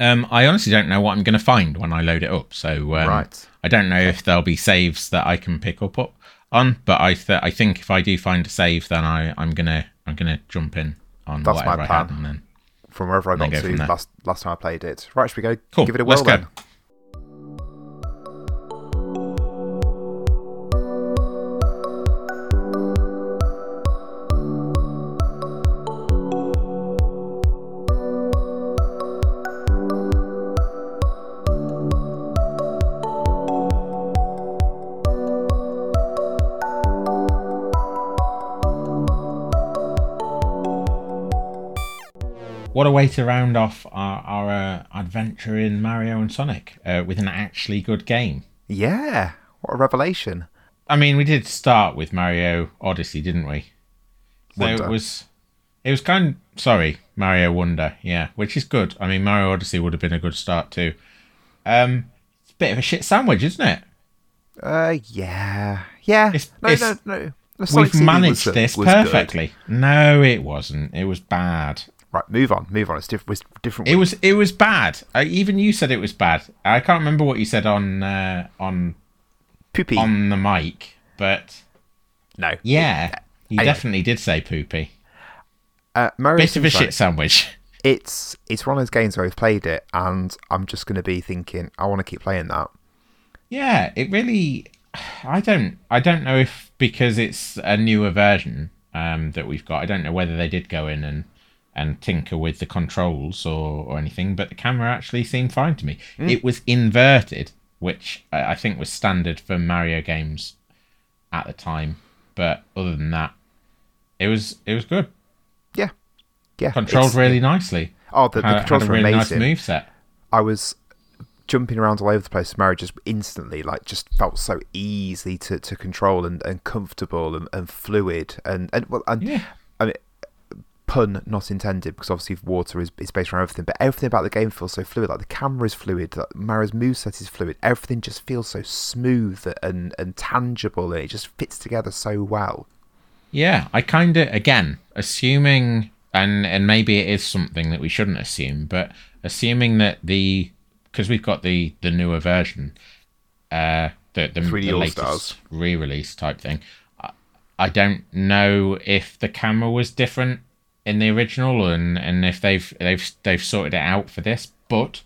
Um, I honestly don't know what I'm going to find when I load it up. So um, right. I don't know if there'll be saves that I can pick up, up on. But I th- I think if I do find a save, then I I'm gonna I'm gonna jump in on That's whatever my plan. I had and then from wherever I got to last last time I played it. Right, should we go? Cool. Give it a whirl Let's go. Then? What a way to round off our, our uh, adventure in Mario and Sonic uh, with an actually good game. Yeah, what a revelation! I mean, we did start with Mario Odyssey, didn't we? So Wonder. it was, it was kind. Of, sorry, Mario Wonder, yeah, which is good. I mean, Mario Odyssey would have been a good start too. Um, it's a bit of a shit sandwich, isn't it? Uh, yeah, yeah. It's, no, it's, no, no. We've managed was, this was perfectly. Good. No, it wasn't. It was bad. Right, move on, move on. It's diff- different. It was it was bad. even you said it was bad. I can't remember what you said on uh, on Poopy. on the mic, but no. yeah, you Anyway. definitely did say poopy. Uh, Mario Bit of a shit sandwich. It's it's one of those games where I've played it, and I'm just going to be thinking, I want to keep playing that. Yeah, it really. I don't. I don't know if because it's a newer version um, that we've got. I don't know whether they did go in and and tinker with the controls or or anything. But the camera actually seemed fine to me. Hmm. It was inverted, which I think was standard for Mario games at the time. But other than that, it was it was good. Yeah, yeah. Controlled really nicely. Oh, the, the Had- controls had a were really amazing. nice moveset. I was jumping around all over the place. Mario just instantly, like, just felt so easy to, to control and, and comfortable and, and fluid and and well, and Yeah. Pun not intended because obviously water is, is based around everything, but everything about the game feels so fluid. Like the camera is fluid, like Mario's moveset is fluid. Everything just feels so smooth and and tangible, and it just fits together so well. Yeah, I kind of again assuming, and and maybe it is something that we shouldn't assume, but assuming that the because we've got the the newer version, uh, the the, 3D the latest All-Stars. re-release type thing. I don't know if the camera was different in the original, and and if they've they've they've sorted it out for this, but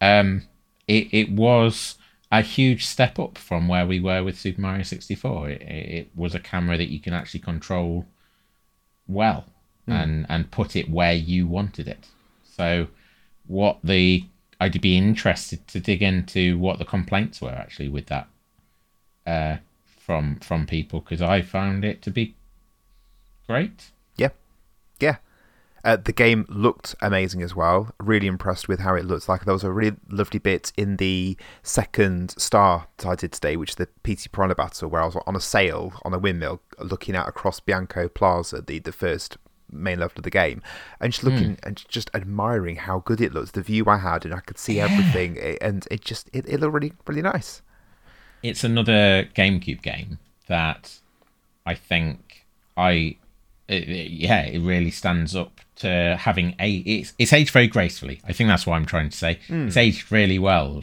um, it it was a huge step up from where we were with Super Mario 64. It, it, it was a camera that you can actually control well and and put it where you wanted it. So, what the I'd be interested to dig into what the complaints were actually with that uh, from from people because I found it to be great. Uh, the game looked amazing as well. Really impressed with how it looks. Like there was a really lovely bit in the second star that I did today, which is the Petey Piranha battle, where I was on a sail on a windmill, looking out across Bianco Plaza, the the first main level of the game, and just looking and just admiring how good it looks. The view I had, and I could see everything, and it just it, it looked really really nice. it's another GameCube game that I think I it, it- yeah it really stands up to having a it's it's aged very gracefully. I think that's what I'm trying to say. It's aged really well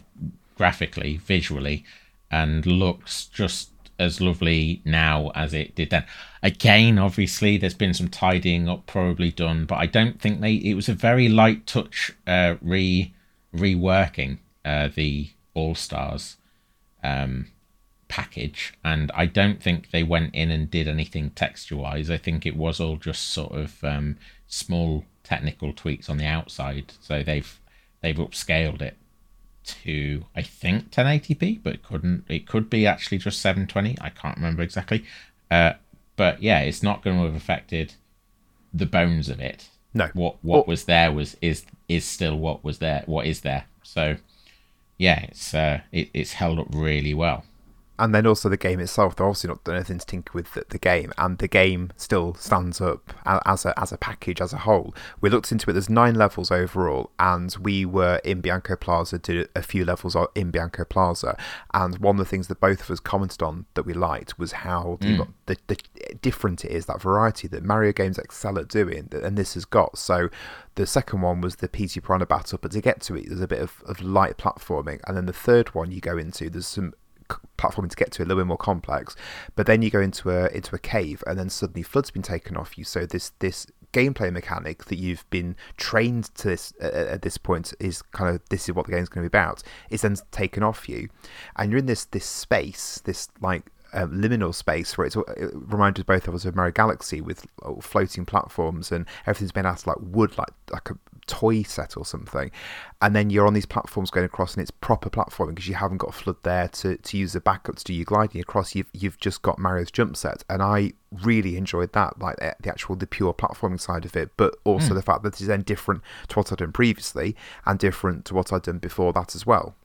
graphically, visually, and looks just as lovely now as it did then. Again, obviously, there's been some tidying up probably done, but I don't think they. It was a very light touch uh, re reworking uh, the All Stars um, package, and I don't think they went in and did anything texture wise. I think it was all just sort of um, small technical tweaks on the outside. So they've they've upscaled it to I think 1080p, but it couldn't. It could be actually just 720. I can't remember exactly. Uh, but yeah, it's not going to have affected the bones of it. No. What what was there was is is still what was there. What is there. So yeah, it's uh, it, it's held up really well. And then also the game itself. They're obviously not done anything to tinker with the, the game, and the game still stands up as a as a package as a whole. We looked into it. There's nine levels overall, and we were in Bianco Plaza. Did a few levels in Bianco Plaza, and one of the things that both of us commented on that we liked was how hmm. the, the, the different it is. That variety that Mario games excel at doing, and this has got. So the second one was the Petey Piranha battle, but to get to it, there's a bit of, of light platforming, and then the third one you go into, there's some platforming to get to a little bit more complex but then you go into a into a cave and then suddenly FLUDD's been taken off you. So this this gameplay mechanic that you've been trained to this uh, at this point is kind of this is what the game's going to be about is then taken off you and you're in this this space this like um, liminal space where it's, it reminded both of us of Mario Galaxy with uh, floating platforms and everything's made out of like wood, like like a toy set or something. And then you're on these platforms going across, and it's proper platforming because you haven't got a FLUDD there to, to use the backup to do your gliding across. You've you've just got Mario's jump set, and I really enjoyed that, like the the actual the pure platforming side of it, but also the fact that it's then different to what I'd done previously and different to what I'd done before that as well.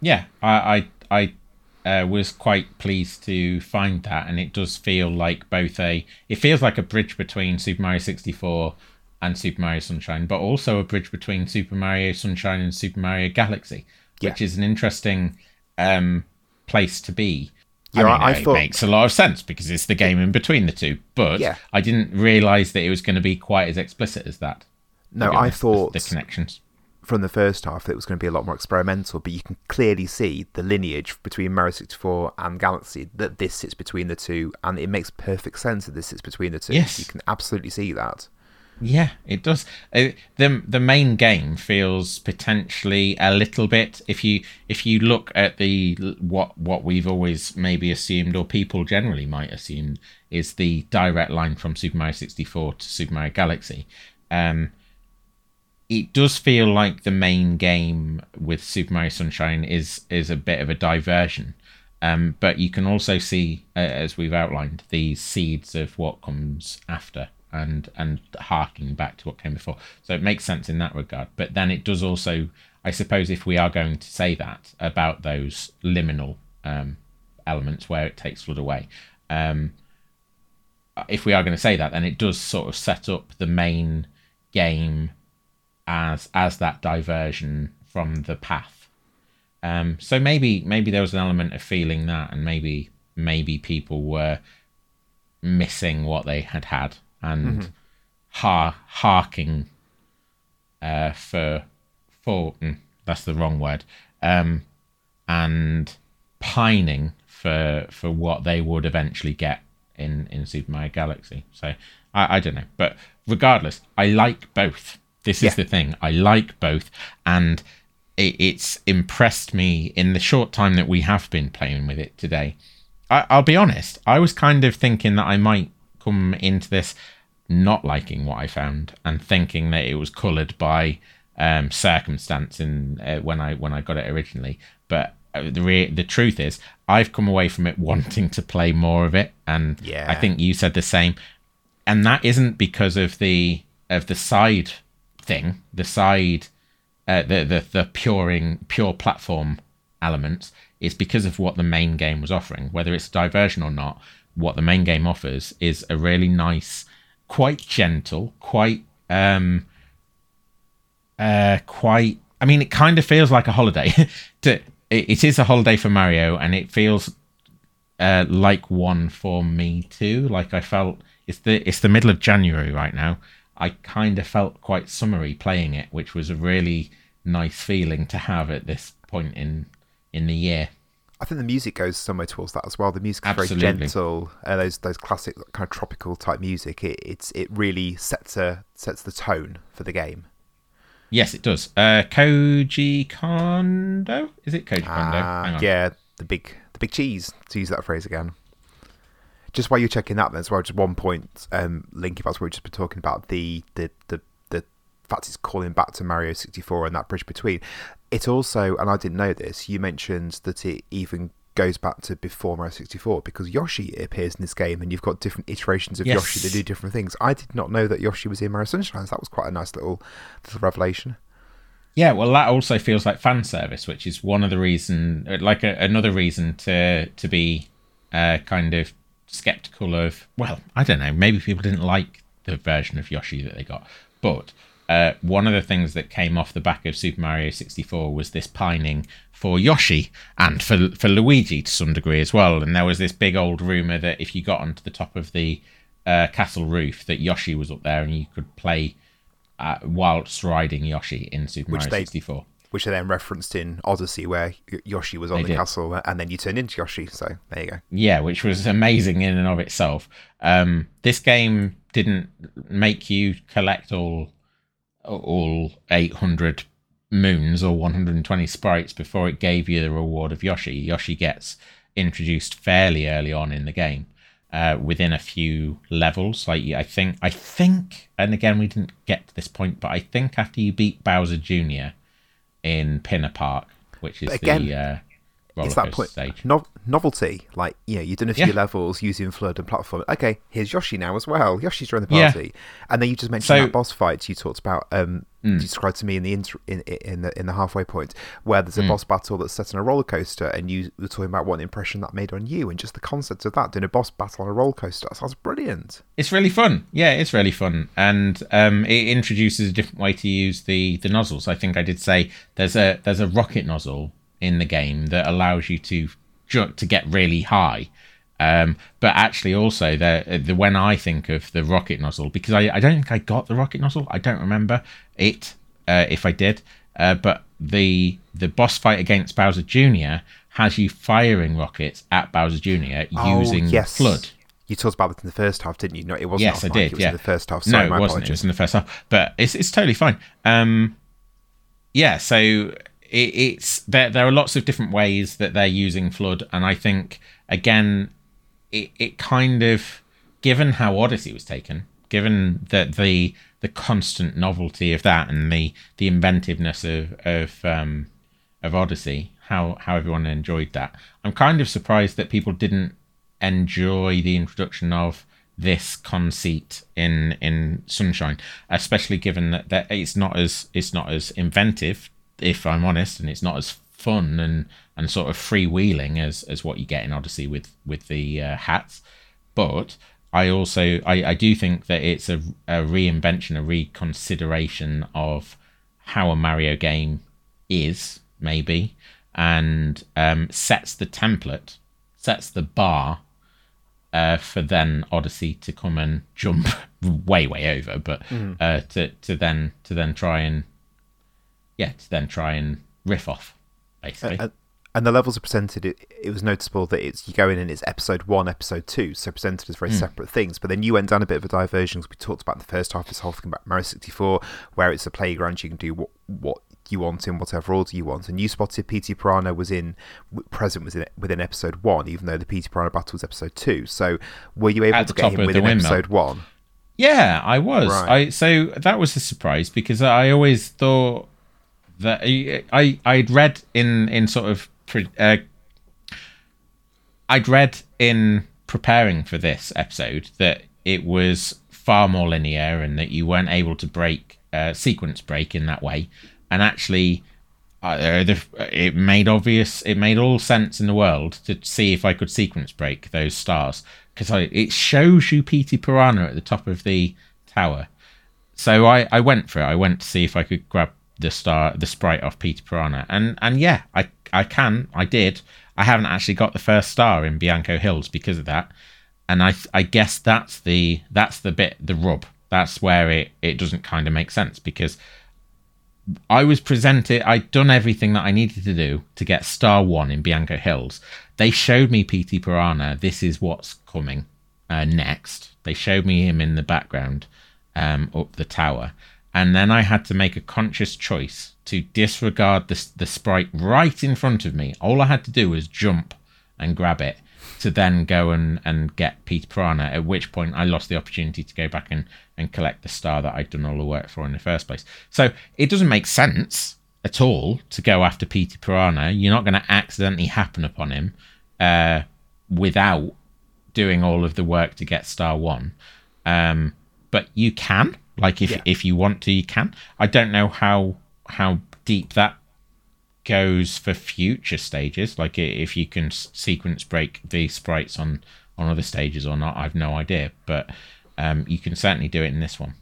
yeah, I I, I uh, was quite pleased to find that, and it does feel like both a. It feels like a bridge between Super Mario sixty four and Super Mario Sunshine, but also a bridge between Super Mario Sunshine and Super Mario Galaxy, which is an interesting um, place to be. Yeah, I, mean, I it thought- makes a lot of sense because it's the game in between the two. But Yeah. I didn't realize that it was going to be quite as explicit as that. No, I thought the connections. From the first half that it was going to be a lot more experimental, but you can clearly see the lineage between Mario 64 and Galaxy that this sits between the two, and it makes perfect sense that this sits between the two. Yes. You can absolutely see that. Yeah, it does. Uh, the The main game feels potentially a little bit. If you if you look at the what what we've always maybe assumed, or people generally might assume, is the direct line from Super Mario 64 to Super Mario Galaxy. Um, it does feel like the main game with Super Mario Sunshine is is a bit of a diversion. Um, but you can also see, uh, as we've outlined, the seeds of what comes after and and harking back to what came before. So it makes sense in that regard. But then it does also, I suppose, if we are going to say that about those liminal um, elements where it takes FLUDD away, um, if we are going to say that, then it does sort of set up the main game as as that diversion from the path. Um, so maybe maybe there was an element of feeling that, and maybe maybe people were missing what they had had and mm-hmm. har- harking uh, for for mm, that's the wrong word um, and pining for for what they would eventually get in in Super Mario Galaxy. So I, I don't know, but regardless, I like both. This is yeah. the thing. I like both, and it, it's impressed me in the short time that we have been playing with it today. I, I'll be honest. I was kind of thinking that I might come into this not liking what I found and thinking that it was coloured by um, circumstance in uh, when I when I got it originally. But uh, the re- the truth is, I've come away from it (laughs) wanting to play more of it, and yeah. I think you said the same. And that isn't because of the of the side thing, the side, uh, the the the puring pure platform elements. Is because of what the main game was offering, whether it's diversion or not. What the main game offers is a really nice quite gentle, quite um uh quite I mean it kind of feels like a holiday. (laughs) to it, it is a holiday for Mario and it feels uh like one for me too. Like I felt it's the it's the middle of January right now. I kind of felt quite summery playing it, which was a really nice feeling to have at this point in in the year. I think the music goes somewhere towards that as well. The music is very gentle. Uh, those those classic kind of tropical type music. It it's it really sets a sets the tone for the game. Yes, it does. Uh, Koji Kondo is it Koji Kondo? Uh, yeah, the big the big cheese to use that phrase again. Just while you're checking that, then as well, just one point, um, Link, if that's what we've just been talking about, the the the the fact it's calling back to Mario 64 and that bridge between. It also, and I didn't know this, you mentioned that it even goes back to before Mario 64 because Yoshi appears in this game and you've got different iterations of yes. Yoshi that do different things. I did not know that Yoshi was in Mario Sunshine. So that was quite a nice little, little revelation. Yeah, well, that also feels like fan service, which is one of the reason, like a, another reason to to be uh, kind of skeptical of. Well, I don't know. Maybe people didn't like the version of Yoshi that they got, but uh, one of the things that came off the back of Super Mario 64 was this pining for Yoshi and for for Luigi to some degree as well. And there was this big old rumor that if you got onto the top of the uh, castle roof, that Yoshi was up there and you could play uh, whilst riding Yoshi in Super which Mario they, 64. Which are then referenced in Odyssey, where Yoshi was on they the did. castle and then you turned into Yoshi. So there you go. Yeah, which was amazing in and of itself. Um, this game didn't make you collect all all 800 moons or 120 sprites before it gave you the reward of Yoshi. Yoshi gets introduced fairly early on in the game, uh, within a few levels. Like I think, I think, and again we didn't get to this point, but I think after you beat Bowser Jr. in Pinna Park, which is again, the uh, it's that point. No, novelty. Like you know, you've done a few yeah. levels using FLUDD and platform. Okay, here's Yoshi now as well. Yoshi's joined the party, yeah. and then you just mentioned so, that boss fight you talked about. Um, mm. described to me in the inter- in, in the in the halfway point where there's a mm. boss battle that's set on a roller coaster, and you were talking about what impression that made on you, and just the concept of that doing a boss battle on a roller coaster. That sounds brilliant. It's really fun. Yeah, it's really fun, and um, it introduces a different way to use the the nozzles. I think I did say there's a there's a rocket nozzle in the game that allows you to to get really high. Um, but actually, also the the when I think of the rocket nozzle, because I, I don't think I got the rocket nozzle. I don't remember it. Uh, if I did, uh, but the the boss fight against Bowser Jr. has you firing rockets at Bowser Jr. Oh, using yes. FLUDD. You talked about it in the first half, didn't you? No, it wasn't. Yes, I did, It was yeah. in the first half. Sorry, no, my it wasn't. It apologies. was in the first half, but it's it's totally fine. Um, yeah, so it, it's there. There are lots of different ways that they're using FLUDD, and I think again, it it kind of given how Odyssey was taken, given that the the constant novelty of that and the the inventiveness of of um, of Odyssey, how how everyone enjoyed that. I'm kind of surprised that people didn't enjoy the introduction of this conceit in in Sunshine, especially given that, that it's not as it's not as inventive, if I'm honest, and it's not as fun and and sort of freewheeling as as what you get in Odyssey with with the uh, hats. But I also I, I do think that it's a, a reinvention, a reconsideration of how a Mario game is maybe, and um, sets the template, sets the bar uh, for then Odyssey to come and jump (laughs) way way over, but uh, to to then to then try and yeah to then try and riff off basically. and, and the levels are presented. It, it was noticeable that it's you go in and it's episode one, episode two, so presented as very Hmm. separate things. But then you went down a bit of a diversion because we talked about in the first half this whole thing about Mario sixty four, where it's a playground you can do what what you want in whatever order you want. And you spotted Petey Piranha was in present was in within episode one, even though the Petey Piranha battle was episode two. So were you able At to get him within episode one? Yeah, I was. Right. I so that was a surprise because I always thought that I I I'd read in in sort of uh, I'd read in preparing for this episode that it was far more linear and that you weren't able to break uh, sequence break in that way, and actually. Uh, the, it made obvious. It made all sense in the world to see if I could sequence break those stars because it shows you Petey Piranha at the top of the tower. So I, I went for it. I went to see if I could grab the star, the sprite off Peter Piranha, and and yeah, I I can. I did. I haven't actually got the first star in Bianco Hills because of that, and I I guess that's the that's the bit the rub. That's where it it doesn't kind of make sense because I was presented. I'd done everything that I needed to do to get Star One in Bianco Hills. They showed me Petey Piranha. This is what's coming uh, next. They showed me him in the background um, up the tower, and then I had to make a conscious choice to disregard the the sprite right in front of me. All I had to do was jump and grab it to then go and, and get Peter Piranha, at which point I lost the opportunity to go back and, and collect the star that I'd done all the work for in the first place. So it doesn't make sense at all to go after Peter Piranha. You're not going to accidentally happen upon him uh, without doing all of the work to get star one. Um, but you can, like if Yeah. if you want to, you can. I don't know how how deep that goes for future stages like if you can sequence break the sprites on on other stages or not i've no idea but um you can certainly do it in this one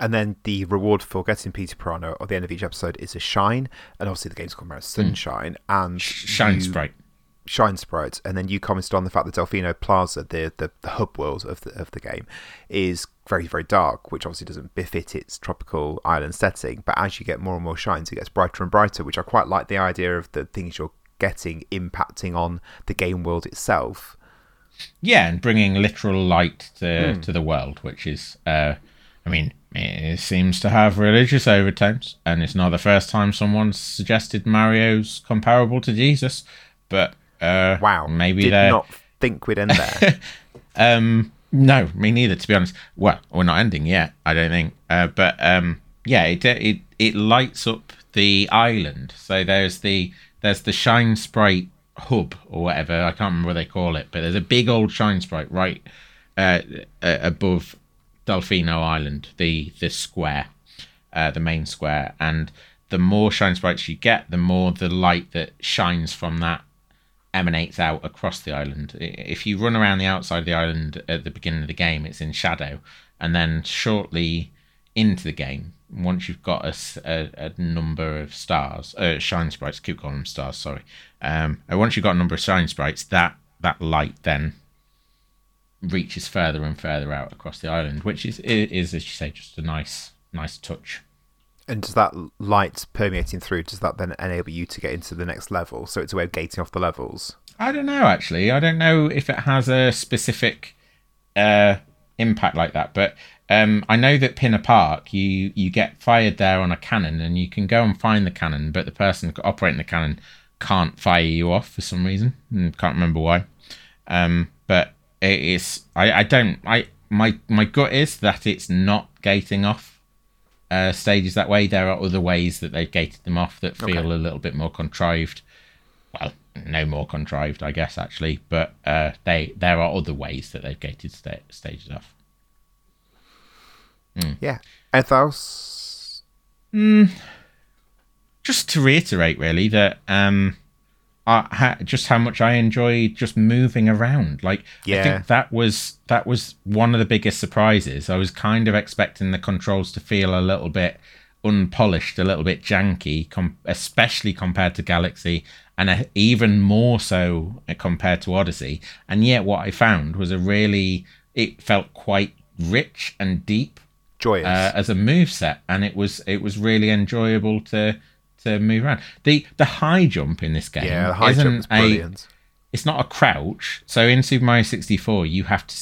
And then the reward for getting Peter Piranha at the end of each episode is a shine, and obviously the game's called Mario Sunshine, and Hmm. shine you- sprite shine sprite, and then you commented on the fact that Delfino Plaza, the, the, the hub world of the of the game, is very very dark, which obviously doesn't befit its tropical island setting. But as you get more and more shines, it gets brighter and brighter, which I quite like the idea of the things you're getting impacting on the game world itself. yeah and bringing literal light to to the world which is uh i mean it seems to have religious overtones and it's not the first time someone's suggested mario's comparable to jesus but uh Wow, maybe did they're not think we'd end there. (laughs) Um, no, me neither. To be honest. Well, we're not ending yet. I don't think. Uh, but um, yeah, it it it lights up the island. So there's the there's the shine sprite hub or whatever. I can't remember what they call it, but there's a big old shine sprite right uh, uh, above Delfino Island, the the square, uh, the main square, and the more shine sprites you get, the more the light that shines from that emanates out across the island. If you run around the outside of the island at the beginning of the game, it's in shadow, and then shortly into the game, once you've got a number of stars, uh, shine sprites, keep calling them stars, sorry. Um, and once you've got a number of shine sprites, that that light then reaches further and further out across the island, which is is as you say, just a nice nice touch. And does that light permeating through, does that then enable you to get into the next level? So it's a way of gating off the levels? I don't know, actually. I don't know if it has a specific uh, impact like that, but um, I know that Pinna Park, you, you get fired there on a cannon and you can go and find the cannon, but the person operating the cannon can't fire you off for some reason. Can't remember why. Um, but it is. I, I don't. I my my gut is that it's not gating off uh, stages that way. There are other ways that they've gated them off that feel okay. a little bit more contrived. Well, no more contrived, I guess, actually. But uh, they there are other ways that they've gated sta- stages off. Mm. Yeah. Ethos. Mm. Just to reiterate, really, that um, uh, just how much I enjoy just moving around. Like yeah. I think that was that was one of the biggest surprises. I was kind of expecting the controls to feel a little bit unpolished, a little bit janky, com- especially compared to Galaxy, and a, even more so compared to Odyssey. And yet, what I found was a really it felt quite rich and deep, joyous uh, as a move set, and it was it was really enjoyable to to move around. The the high jump in this game yeah, the high isn't is brilliant. A, it's not a crouch. So in Super Mario 64, you have to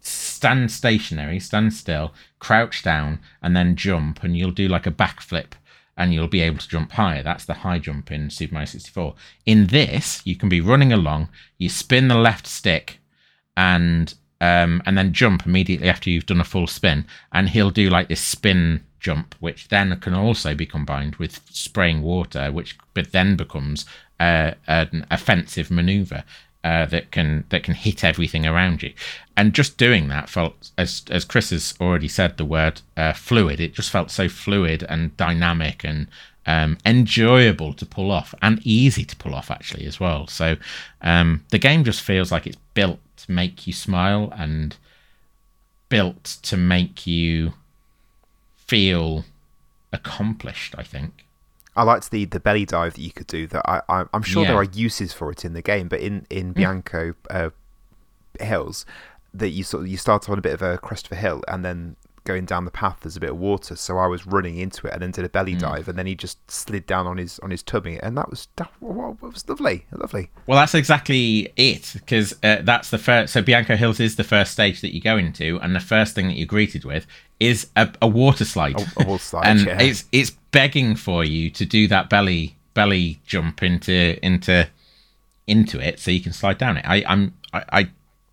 stand stationary, stand still, crouch down, and then jump, and you'll do like a backflip, and you'll be able to jump higher. That's the high jump in Super Mario 64. In this, you can be running along, you spin the left stick, and um, and then jump immediately after you've done a full spin, and he'll do like this spin jump, which then can also be combined with spraying water, which but then becomes uh, an offensive maneuver uh, that can that can hit everything around you. And just doing that felt, as as Chris has already said, the word uh, fluid. It just felt so fluid and dynamic and um, enjoyable to pull off and easy to pull off actually as well. So um, the game just feels like it's built to make you smile and built to make you feel accomplished. I think. I liked the the belly dive that you could do. That I, I am sure yeah. there are uses for it in the game, but in in hmm. Bianco uh, Hills, that you sort of you start on a bit of a crest of a hill, and then going down the path there's a bit of water. So i was running into it and then did a belly mm. dive and then he just slid down on his on his tummy. And that was that was lovely lovely. Well that's exactly it because uh, that's the first so bianco hills is the first stage that you go into and the first thing that you're greeted with is a, a water slide. A, a water slide (laughs) and yeah. it's it's begging for you to do that belly belly jump into into into it so you can slide down it. I i'm I, I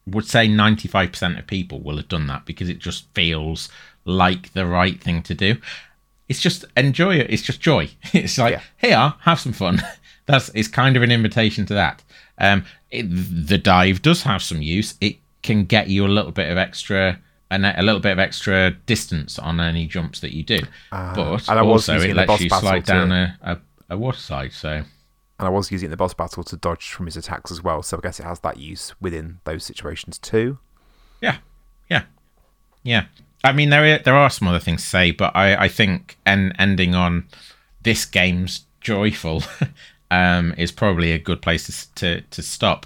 would say 95% of people will have done that because it just feels like the right thing to do. It's just enjoy it. It's just joy. (laughs) It's like, yeah. here, have some fun. (laughs) That's it's kind of an invitation to that. Um, it, the dive does have some use. It can get you a little bit of extra and a little bit of extra distance on any jumps that you do. Uh, but also it lets you slide down a, a, a water slide. So and I was using the boss battle to dodge from his attacks as well. So I guess it has that use within those situations too. Yeah, yeah, yeah. I mean, there are, there are some other things to say, but I, I think en- ending on this game's joyful (laughs) um, is probably a good place to to, to stop.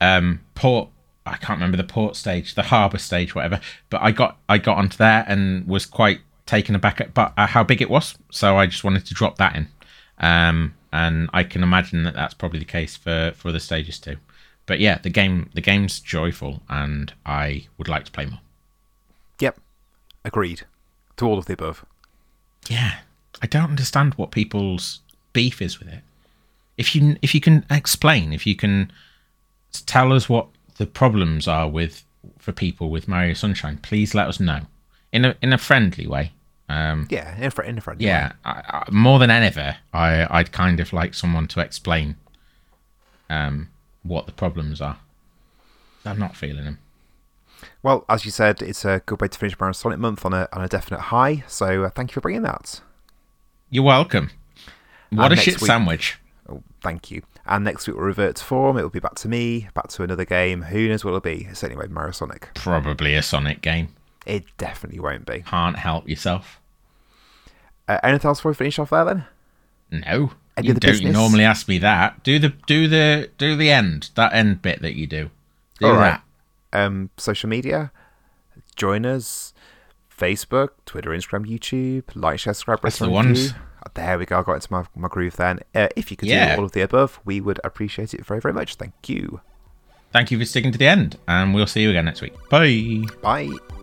Um, port, I can't remember the port stage, the harbour stage, whatever. But I got I got onto there and was quite taken aback at but uh, how big it was. So I just wanted to drop that in. Um, and I can imagine that that's probably the case for for the stages too. But yeah, the game the game's joyful, and I would like to play more. Yep, agreed to all of the above. Yeah, I don't understand what people's beef is with it. If you if you can explain, if you can tell us what the problems are with for people with Mario Sunshine, please let us know in a in a friendly way. Um, yeah, in a, fr- in a friendly yeah, I, I, more than ever, I, I'd kind of like someone to explain um, what the problems are. I'm not feeling them. Well, as you said, it's a good way to finish Mario Sonic Month on a, on a definite high. So uh, thank you for bringing that. You're welcome. What and a shit week, sandwich. Oh, thank you. And next week we'll revert to form. It'll be back to me, back to another game. Who knows what it'll be? It's anyway Mario Sonic. Probably a Sonic game. It definitely won't be. Can't help yourself. Uh, anything else before we finish off there then? No. Any you don't business? normally ask me that. Do the do the do the end that end bit that you do. Do All right. that. Um, social media. Join us. Facebook, Twitter, Instagram, YouTube, like, share, subscribe, That's the ones. review. There we go. I got into my, my groove then. Uh, if you could Yeah. do all of the above, we would appreciate it very, very much. Thank you. Thank you for sticking to the end, and we'll see you again next week. Bye. Bye.